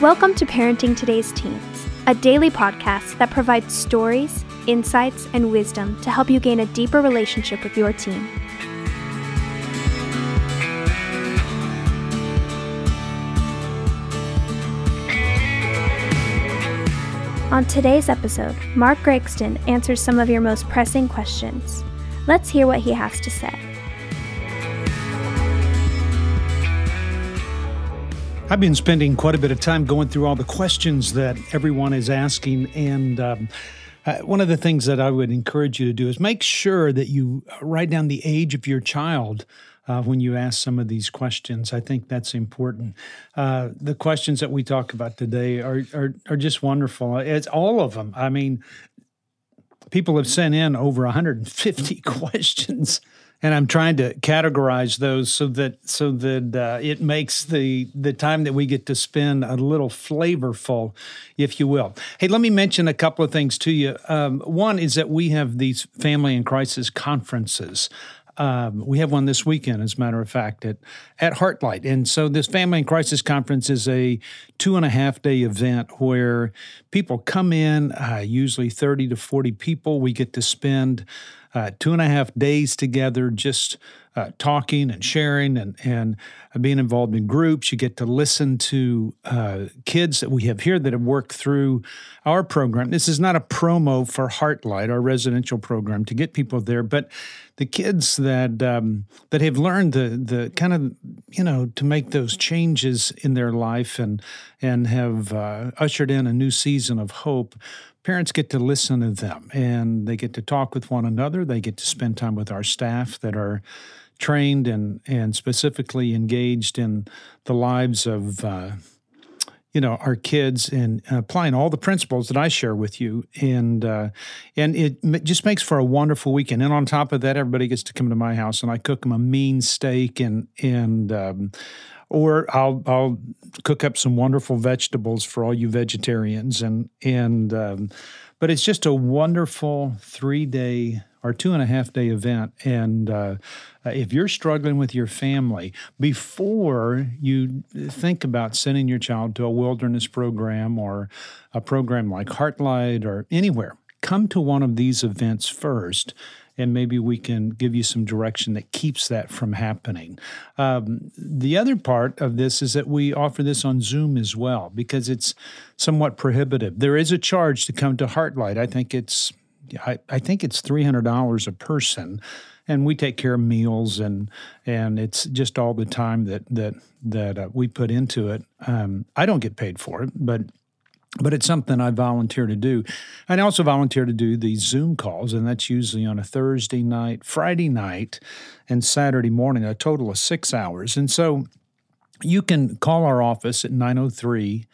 Welcome to Parenting Today's Teens, a daily podcast that provides stories, insights, and wisdom to help you gain a deeper relationship with your teen. On today's episode, Mark Gregston answers some of your most pressing questions. Let's hear what he has to say. I've been spending quite a bit of time going through all the questions that everyone is asking. And um, uh, one of the things that I would encourage you to do is make sure that you write down the age of your child. Uh, when you ask some of these questions, I think that's important. Uh, the questions that we talk about today are, are are just wonderful. It's all of them. I mean, people have sent in over 150 questions and I'm trying to categorize those so that so that uh, it makes the the time that we get to spend a little flavorful, if you will. Hey, let me mention a couple of things to you. Um, one is that we have these family and crisis conferences. Um, we have one this weekend, as a matter of fact, at at Heartlight. And so this Family and Crisis Conference is a two and a half day event where people come in, uh, usually thirty to forty people. We get to spend uh, two and a half days together, just uh, talking and sharing and, and being involved in groups. You get to listen to uh, kids that we have here that have worked through our program. This is not a promo for Heartlight, our residential program, to get people there, but the kids that um, that have learned the the kind of you know to make those changes in their life and and have uh, ushered in a new season of hope parents get to listen to them and they get to talk with one another. They get to spend time with our staff that are trained and, and specifically engaged in the lives of. Uh, you know our kids and applying all the principles that I share with you, and uh, and it just makes for a wonderful weekend. And on top of that, everybody gets to come to my house, and I cook them a mean steak and and um, or I'll I'll cook up some wonderful vegetables for all you vegetarians. And and um, but it's just a wonderful three day or two and a half day event. And uh, if you're struggling with your family before you think about sending your child to a wilderness program or a program like heartlight or anywhere come to one of these events first and maybe we can give you some direction that keeps that from happening. Um, the other part of this is that we offer this on Zoom as well because it's somewhat prohibitive. There is a charge to come to Heartlight. I think it's I, I think it's three hundred dollars a person and we take care of meals and and it's just all the time that that that uh, we put into it. Um, I don't get paid for it, but but it's something I volunteer to do. I also volunteer to do these Zoom calls, and that's usually on a Thursday night, Friday night, and Saturday morning, a total of six hours. And so you can call our office at 903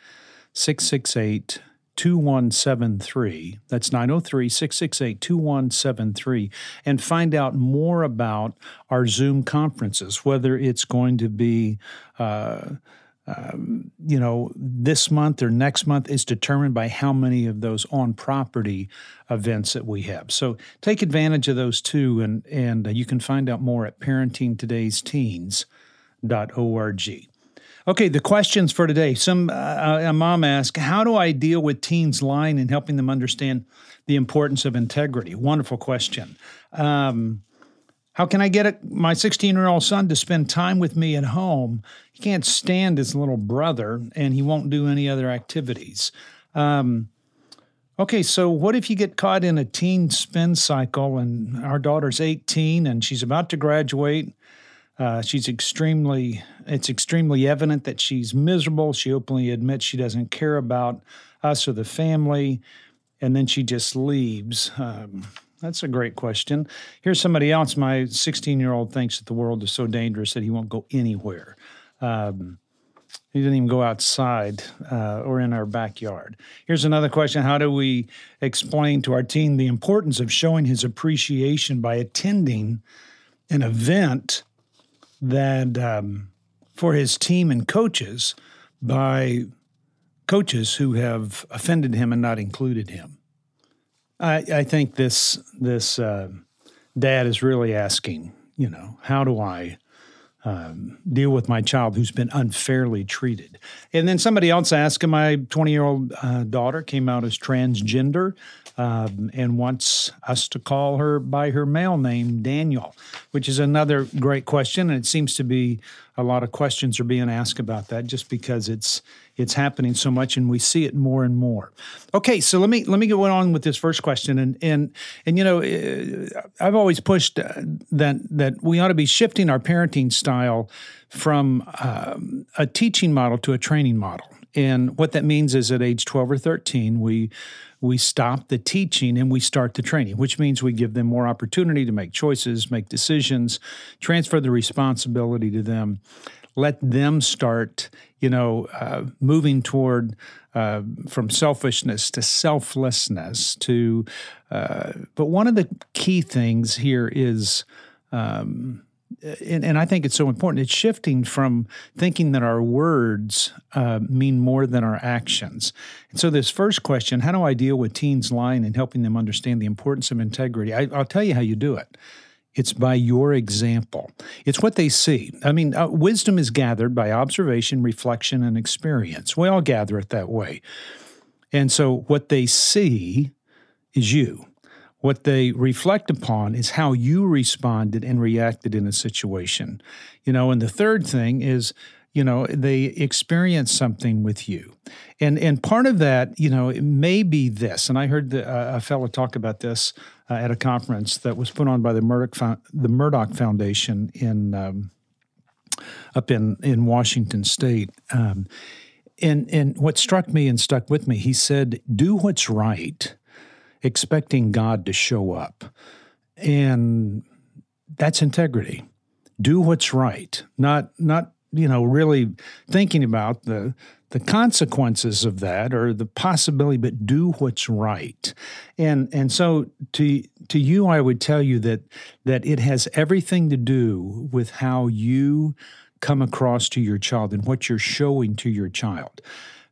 668 2173. That's 903 668 2173. And find out more about our Zoom conferences, whether it's going to be. Uh, um, you know, this month or next month is determined by how many of those on property events that we have. So take advantage of those too, and, and uh, you can find out more at parentingtodaysteens.org. Okay, the questions for today. Some uh, a mom asked, "How do I deal with teens lying and helping them understand the importance of integrity?" Wonderful question. Um, how can I get my 16 year old son to spend time with me at home? He can't stand his little brother and he won't do any other activities. Um, okay, so what if you get caught in a teen spin cycle and our daughter's 18 and she's about to graduate? Uh, she's extremely, it's extremely evident that she's miserable. She openly admits she doesn't care about us or the family, and then she just leaves. Um, that's a great question. Here's somebody else. My 16 year old thinks that the world is so dangerous that he won't go anywhere. Um, he didn't even go outside uh, or in our backyard. Here's another question How do we explain to our teen the importance of showing his appreciation by attending an event that um, for his team and coaches by coaches who have offended him and not included him? I, I think this this uh, dad is really asking, you know, how do I um, deal with my child who's been unfairly treated. And then somebody else asked, my 20 year old uh, daughter came out as transgender um, and wants us to call her by her male name, Daniel, which is another great question. And it seems to be a lot of questions are being asked about that just because it's it's happening so much and we see it more and more. Okay, so let me let me go on with this first question and and and you know uh, I've always pushed uh, that that we ought to be shifting our parenting style from um, a teaching model to a training model. And what that means is at age 12 or 13, we we stop the teaching and we start the training, which means we give them more opportunity to make choices, make decisions, transfer the responsibility to them, let them start, you know, uh, moving toward uh, from selfishness to selflessness to. Uh, but one of the key things here is. Um, and, and, I think it's so important. It's shifting from thinking that our words uh, mean more than our actions. And so, this first question how do I deal with teens lying and helping them understand the importance of integrity? I, will tell you how you do it. It's by your example. It's what they see. I mean, uh, wisdom is gathered by observation, reflection, and experience. We all gather it that way. And so, what they see is you. What they reflect upon is how you responded and reacted in a situation. You know, and the third thing is, you know, they experience something with you. And and part of that, you know, it may be this. And I heard the, uh, a fellow talk about this uh, at a conference that was put on by the Murdock the Murdock Foundation in um, up in in Washington State. Um, and and what struck me and stuck with me, he said, "Do what's right." Expecting God to show up. And that's integrity. Do what's right, not not you know really thinking about the the consequences of that or the possibility but do what's right and and so to to you i would tell you that that it has everything to do with how you come across to your child and what you're showing to your child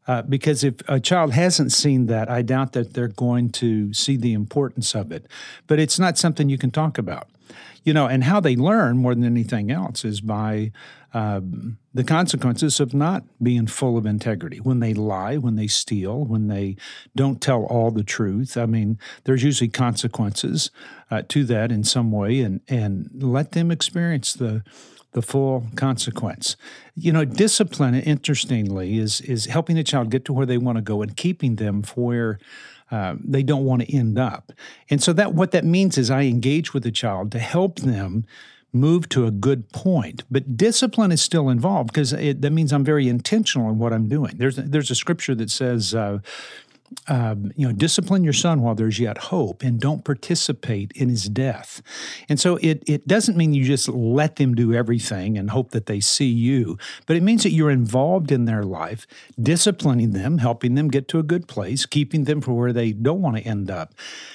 uh, because if a child hasn't seen that, I doubt that they're going to see the importance of it. But it's not something you can talk about. You know, and how they learn more than anything else is by um, the consequences of not being full of integrity. When they lie, when they steal, when they don't tell all the truth, I mean, there's usually consequences uh, to that in some way, and and let them experience the the full consequence. You know, discipline, interestingly, is is helping a child get to where they want to go and keeping them for where uh, they don't want to end up. And so that what that means is I engage with the child to help them move to a good point. But discipline is still involved because that means I'm very intentional in what I'm doing. There's there's a scripture that says. Uh, um, you know, discipline your son while there's yet hope, and don't participate in his death. And so it it doesn't mean you just let them do everything and hope that they see you, but it means that you're involved in their life, disciplining them, helping them get to a good place, keeping them for where they don't want to end up,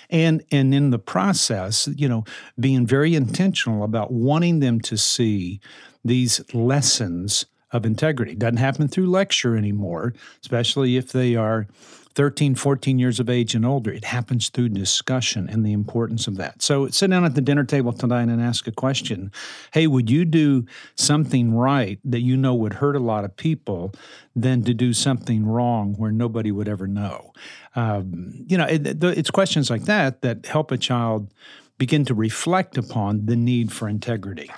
and and in the process, you know, being very intentional about wanting them to see these lessons of integrity. Doesn't happen through lecture anymore, especially if they are 13, 14 years of age and older. It happens through discussion and the importance of that. So sit down at the dinner table tonight and ask a question. Hey, would you do something right that you know would hurt a lot of people than to do something wrong where nobody would ever know? Um, you know, it, it's questions like that that help a child begin to reflect upon the need for integrity.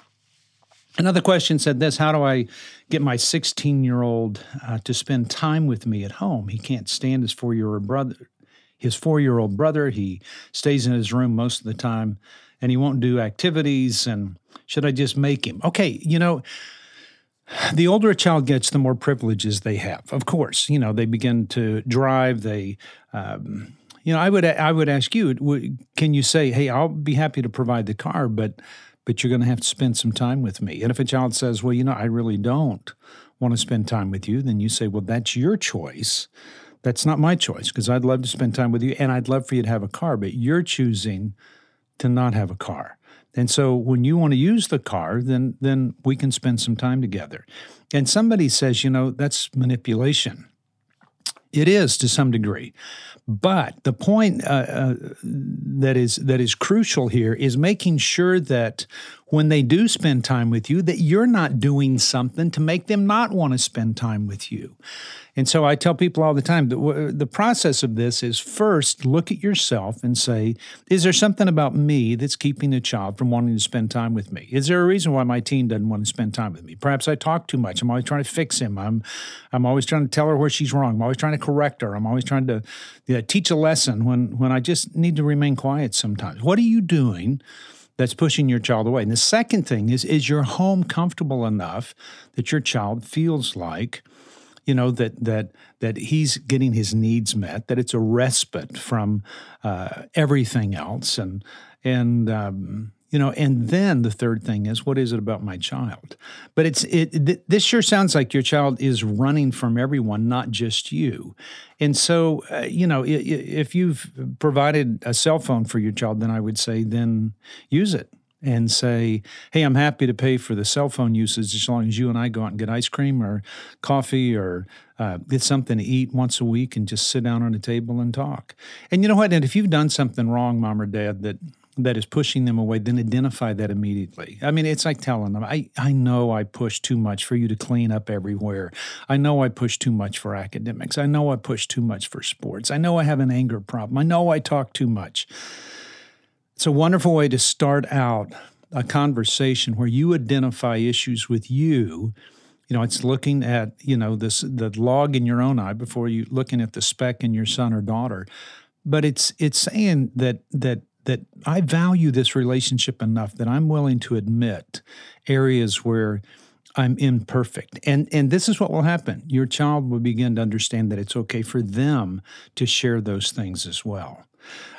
Another question said this How do I get my 16 year old uh, to spend time with me at home? He can't stand his four year old brother. His four year old brother, he stays in his room most of the time and he won't do activities. And should I just make him? Okay, you know, the older a child gets, the more privileges they have. Of course, you know, they begin to drive, they, um, you know, I would I would ask you, can you say, "Hey, I'll be happy to provide the car, but but you're going to have to spend some time with me. And if a child says, well, you know, I really don't want to spend time with you, then you say, well, that's your choice. That's not my choice because I'd love to spend time with you and I'd love for you to have a car, but you're choosing to not have a car. And so when you want to use the car, then then we can spend some time together. And somebody says, you know, that's manipulation. It is to some degree. But the point uh, uh, that is that is crucial here is making sure that when they do spend time with you that you're not doing something to make them not want to spend time with you. And so I tell people all the time that the process of this is first look at yourself and say, is there something about me that's keeping the child from wanting to spend time with me? Is there a reason why my teen doesn't want to spend time with me? Perhaps I talk too much. I'm always trying to fix him. I'm, I'm always trying to tell her where she's wrong. I'm always trying to correct her. I'm always trying to you know, teach a lesson when, when I just need to remain quiet sometimes. What are you doing? That's pushing your child away. And the second thing is is your home comfortable enough that your child feels like you know that that that he's getting his needs met, that it's a respite from uh, everything else, and and um, you know, and then the third thing is what is it about my child? But it's it. Th- this sure sounds like your child is running from everyone, not just you. And so, uh, you know, if you've provided a cell phone for your child, then I would say then use it and say, hey, I'm happy to pay for the cell phone usage as long as you and I go out and get ice cream or coffee or uh, get something to eat once a week and just sit down on a table and talk. And you know what? And if you've done something wrong, mom or dad, that that is pushing them away, then identify that immediately. I mean, it's like telling them, I, I know I push too much for you to clean up everywhere. I know I push too much for academics. I know I push too much for sports. I know I have an anger problem. I know I talk too much. It's a wonderful way to start out a conversation where you identify issues with you. You know, it's looking at, you know, this the log in your own eye before you looking at the speck in your son or daughter. But it's it's saying that that that I value this relationship enough that I'm willing to admit areas where I'm imperfect. And and this is what will happen. Your child will begin to understand that it's okay for them to share those things as well.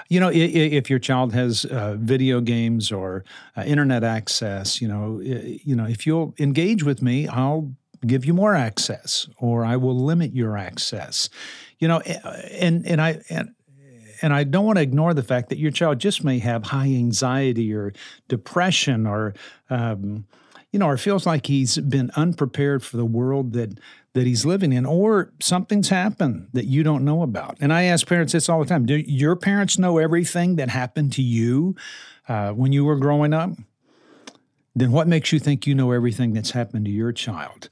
You know, if your child has uh, video games or uh, internet access, you know, you know, if you'll engage with me, I'll give you more access, or I will limit your access. You know, and and I and and I don't want to ignore the fact that your child just may have high anxiety or depression or um, you know, or feels like he's been unprepared for the world that that he's living in, or something's happened that you don't know about. And I ask parents this all the time: Do your parents know everything that happened to you uh, when you were growing up? Then what makes you think you know everything that's happened to your child?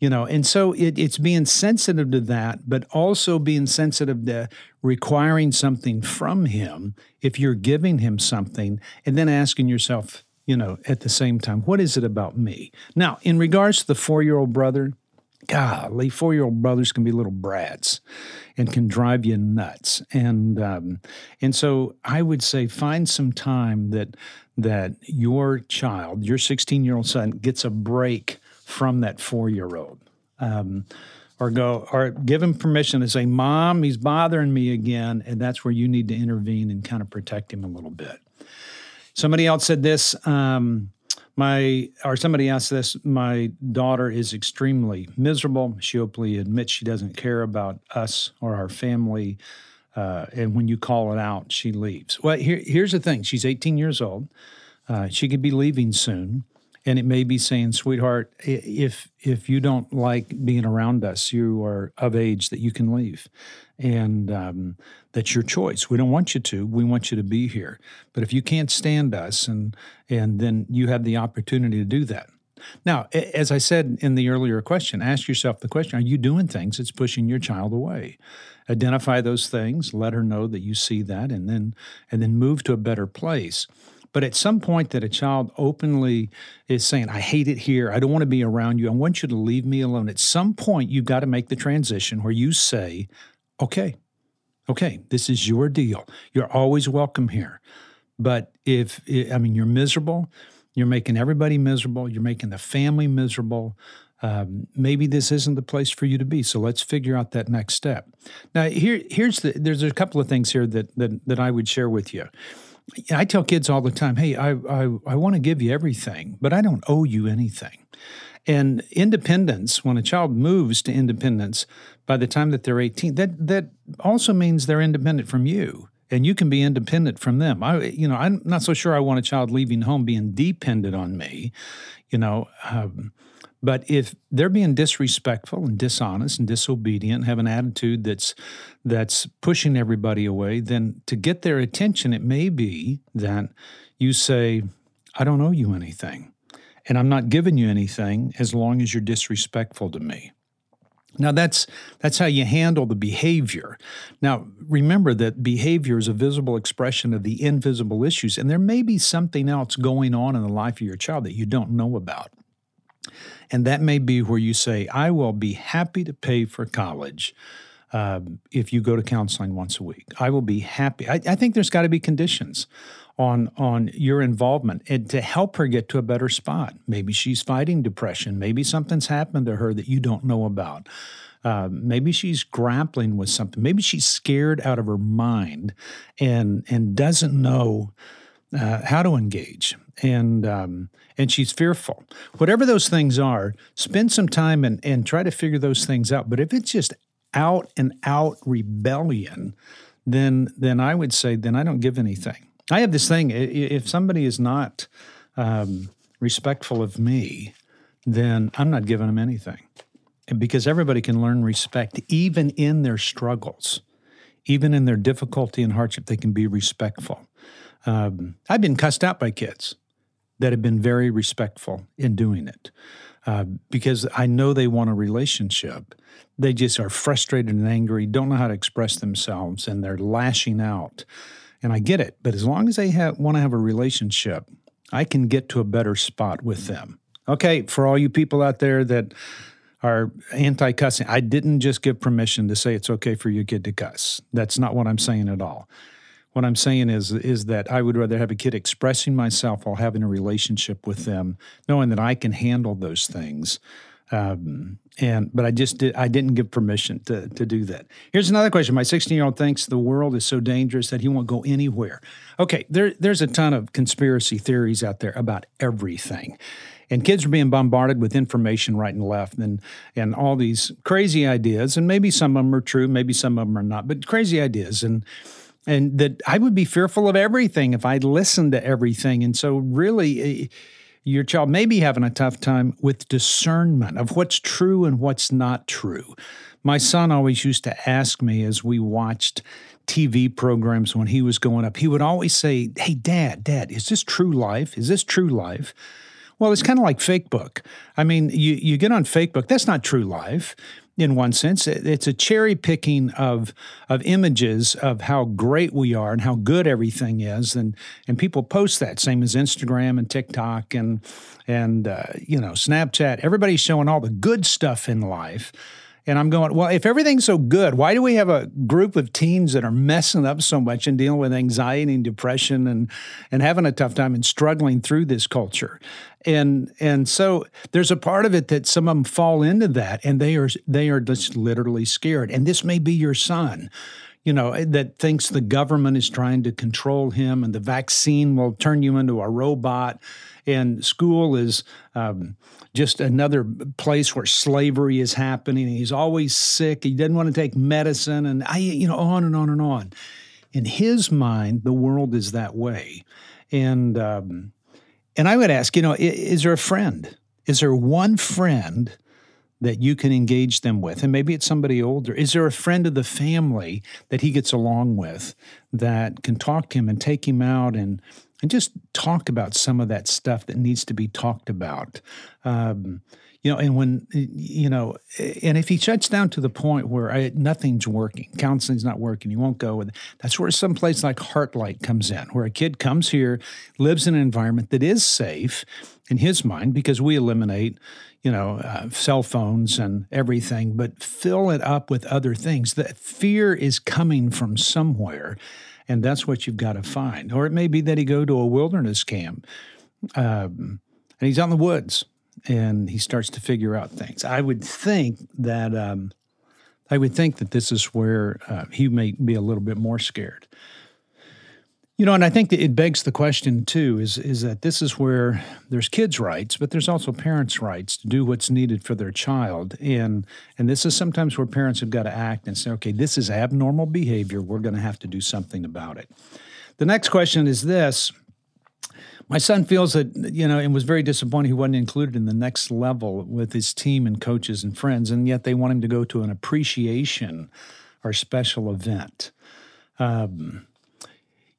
You know, and so it, it's being sensitive to that, but also being sensitive to requiring something from him if you're giving him something, and then asking yourself, you know, at the same time, what is it about me? Now, in regards to the four year old brother, golly, four year old brothers can be little brats and can drive you nuts. And um, and so I would say find some time that that your child, your 16 year old son, gets a break from that four year old. Um, or go or give him permission to say, Mom, he's bothering me again. And that's where you need to intervene and kind of protect him a little bit. Somebody else said this. Um, my or somebody asked this. My daughter is extremely miserable. She openly admits she doesn't care about us or our family. Uh, and when you call it out, she leaves. Well, here, here's the thing. She's 18 years old. Uh, she could be leaving soon and it may be saying, "Sweetheart, if if you don't like being around us, you are of age that you can leave, and um, that's your choice. We don't want you to. We want you to be here. But if you can't stand us, and and then you have the opportunity to do that." Now, as I said in the earlier question, ask yourself the question: Are you doing things that's pushing your child away? Identify those things. Let her know that you see that, and then and then move to a better place. But at some point that a child openly is saying, I hate it here, I don't want to be around you, I want you to leave me alone, at some point you've got to make the transition where you say, okay, okay, this is your deal. You're always welcome here. But if, I mean, you're miserable, you're making everybody miserable, you're making the family miserable. Um, maybe this isn't the place for you to be. So let's figure out that next step. Now, here, here's the. There's a couple of things here that that that I would share with you. I tell kids all the time, hey, I, I, I want to give you everything, but I don't owe you anything. And independence, when a child moves to independence by the time that they're 18, that, that also means they're independent from you and you can be independent from them. I, you know, I'm not so sure I want a child leaving home being dependent on me. You know, um, but if they're being disrespectful and dishonest and disobedient, have an attitude that's that's pushing everybody away, then to get their attention, it may be that you say, I don't owe you anything. And I'm not giving you anything as long as you're disrespectful to me. Now that's that's how you handle the behavior. Now remember that behavior is a visible expression of the invisible issues and there may be something else going on in the life of your child that you don't know about. And that may be where you say, I will be happy to pay for college um, if you go to counseling once a week. I will be happy. I, I think there's got to be conditions on on your involvement and to help her get to a better spot. Maybe she's fighting depression. Maybe something's happened to her that you don't know about. Uh, maybe she's grappling with something. Maybe she's scared out of her mind and and doesn't know uh, how to engage and um, and she's fearful. Whatever those things are, spend some time and and try to figure those things out. But if it's just out and out rebellion, then then I would say then I don't give anything. I have this thing: if somebody is not um, respectful of me, then I'm not giving them anything, because everybody can learn respect even in their struggles, even in their difficulty and hardship. They can be respectful. Um, I've been cussed out by kids that have been very respectful in doing it. Uh, because I know they want a relationship. They just are frustrated and angry, don't know how to express themselves, and they're lashing out. And I get it, but as long as they have, want to have a relationship, I can get to a better spot with them. Okay, for all you people out there that are anti cussing, I didn't just give permission to say it's okay for your kid to cuss. That's not what I'm saying at all. What I'm saying is is that I would rather have a kid expressing myself while having a relationship with them, knowing that I can handle those things. Um, and but I just did I didn't give permission to to do that. Here's another question. My 16 year old thinks the world is so dangerous that he won't go anywhere. Okay, there there's a ton of conspiracy theories out there about everything. And kids are being bombarded with information right and left and and all these crazy ideas. And maybe some of them are true, maybe some of them are not, but crazy ideas. And and that I would be fearful of everything if I listened to everything. And so, really, eh, your child may be having a tough time with discernment of what's true and what's not true. My son always used to ask me as we watched TV programs when he was going up, he would always say, Hey, dad, dad, is this true life? Is this true life? Well, it's kind of like Facebook. I mean, you, you get on Facebook, that's not true life in one sense. It's a cherry picking of of images of how great we are and how good everything is, and and people post that. Same as Instagram and TikTok and and uh, you know Snapchat. Everybody's showing all the good stuff in life. And I'm going, well, if everything's so good, why do we have a group of teens that are messing up so much and dealing with anxiety and depression and and having a tough time and struggling through this culture? And and so there's a part of it that some of them fall into that and they are they are just literally scared. And this may be your son you know, that thinks the government is trying to control him and the vaccine will turn you into a robot. And school is um, just another place where slavery is happening. He's always sick. He doesn't want to take medicine, and I, you know, on and on and on. In his mind, the world is that way, and um, and I would ask, you know, is there a friend? Is there one friend that you can engage them with? And maybe it's somebody older. Is there a friend of the family that he gets along with that can talk to him and take him out and and just talk about some of that stuff that needs to be talked about. Um, you know, and when you know, and if he shuts down to the point where I, nothing's working, counseling's not working, he won't go. That's where some place like Heartlight comes in, where a kid comes here, lives in an environment that is safe in his mind because we eliminate, you know, uh, cell phones and everything, but fill it up with other things. That fear is coming from somewhere and that's what you've got to find. Or it may be that he go to a wilderness camp um, and he's out in the woods and he starts to figure out things. I would think that um, I would think that this is where uh, he may be a little bit more scared. You know, and I think that it begs the question too is is that this is where there's kids' rights, but there's also parents' rights to do what's needed for their child. And and this is sometimes where parents have got to act and say, okay, this is abnormal behavior. We're going to have to do something about it. The next question is this. My son feels that, you know, and was very disappointed he wasn't included in the next level with his team and coaches and friends, and yet they want him to go to an appreciation or special event. Um,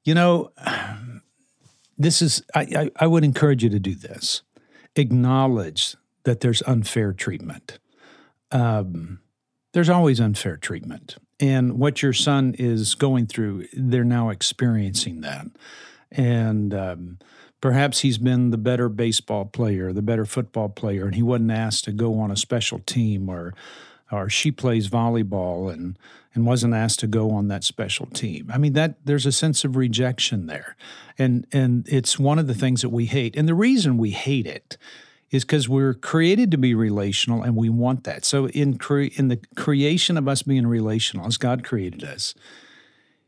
you know, this is, I, I, I would encourage you to do this. Acknowledge that there's unfair treatment. Um, there's always unfair treatment. And what your son is going through, they're now experiencing that. And um, perhaps he's been the better baseball player, the better football player, and he wasn't asked to go on a special team or or she plays volleyball and and wasn't asked to go on that special team. I mean that there's a sense of rejection there. And and it's one of the things that we hate. And the reason we hate it is because we're created to be relational and we want that. So in cre- in the creation of us being relational as God created us,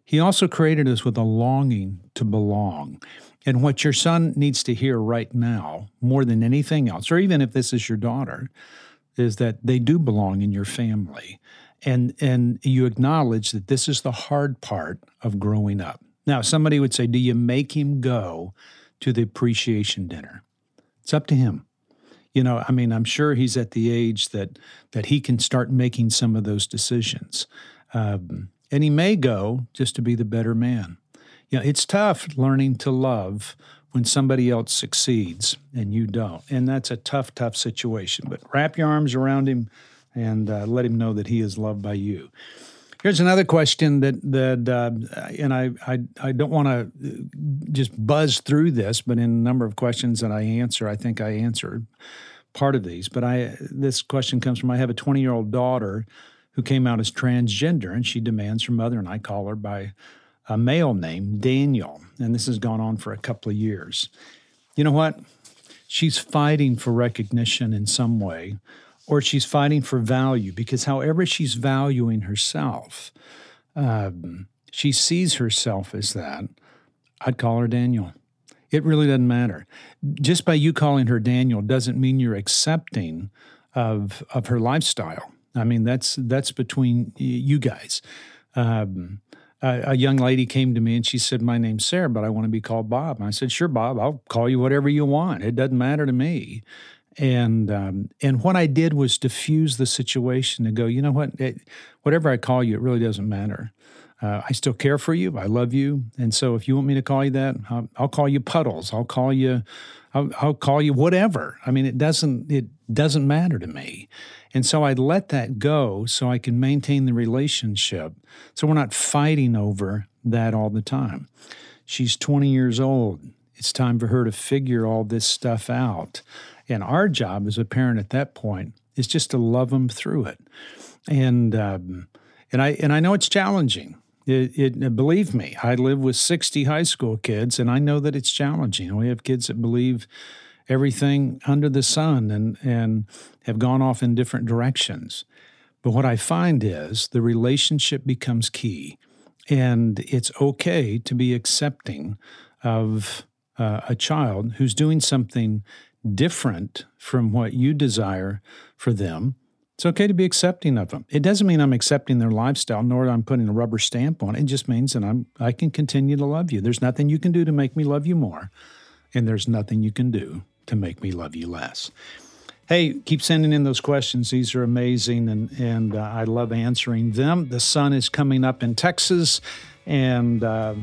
he also created us with a longing to belong. And what your son needs to hear right now, more than anything else, or even if this is your daughter, is that they do belong in your family. And, and you acknowledge that this is the hard part of growing up. Now, somebody would say, Do you make him go to the appreciation dinner? It's up to him. You know, I mean, I'm sure he's at the age that that he can start making some of those decisions, um, and he may go just to be the better man. You know, it's tough learning to love when somebody else succeeds and you don't. And that's a tough, tough situation. But wrap your arms around him and uh, let him know that he is loved by you. Here's another question that that uh, and I I, I don't want to just buzz through this, but in a number of questions that I answer, I think I answered part of these. But I this question comes from I have a 20 year old daughter who came out as transgender, and she demands her mother and I call her by a male named Daniel. And this has gone on for a couple of years. You know what? She's fighting for recognition in some way, or she's fighting for value because however she's valuing herself, um, she sees herself as that. I'd call her Daniel. It really doesn't matter. Just by you calling her Daniel doesn't mean you're accepting of of her lifestyle. I mean, that's that's between you guys. Um, a, young lady came to me and she said, My name's Sarah, but I want to be called Bob. And I said, Sure, Bob, I'll call you whatever you want. It doesn't matter to me. And um, and what I did was diffuse the situation to go, you know what, it, whatever I call you, it really doesn't matter. Uh, I still care for you. I love you. And so if you want me to call you that, I'll, I'll call you Puddles. I'll call you, I'll, I'll, call you whatever. I mean, it doesn't, it doesn't matter to me. And so I let that go so I can maintain the relationship. So we're not fighting over that all the time. She's 20 years old. It's time for her to figure all this stuff out. And our job as a parent at that point is just to love them through it. And, um, and I, and I know it's challenging. It, it, believe me, I live with 60 high school kids, and I know that it's challenging. We have kids that believe everything under the sun and, and have gone off in different directions. But what I find is the relationship becomes key, and it's okay to be accepting of uh, a child who's doing something different from what you desire for them it's okay to be accepting of them. It doesn't mean I'm accepting their lifestyle, nor I'm putting a rubber stamp on it. It just means that I'm I can continue to love you. There's nothing you can do to make me love you more, and there's nothing you can do to make me love you less. Hey, keep sending in those questions. These are amazing, and and uh, I love answering them. The sun is coming up in Texas, and. Uh,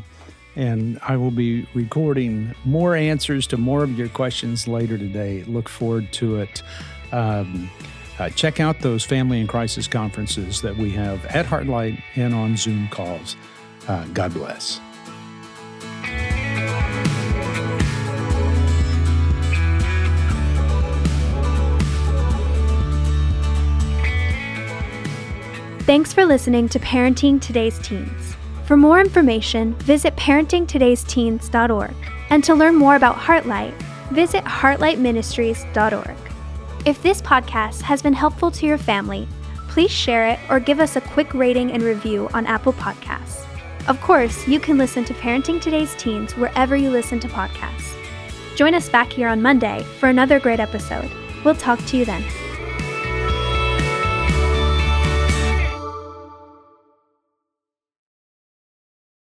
and I will be recording more answers to more of your questions later today. Look forward to it. Um, uh, check out those family and crisis conferences that we have at Heartlight and on Zoom calls. Uh, God bless. Thanks for listening to Parenting Today's Teens. For more information, visit parentingtodaysteens.org. And to learn more about Heartlight, visit heartlightministries.org. If this podcast has been helpful to your family, please share it or give us a quick rating and review on Apple Podcasts. Of course, you can listen to Parenting Today's Teens wherever you listen to podcasts. Join us back here on Monday for another great episode. We'll talk to you then.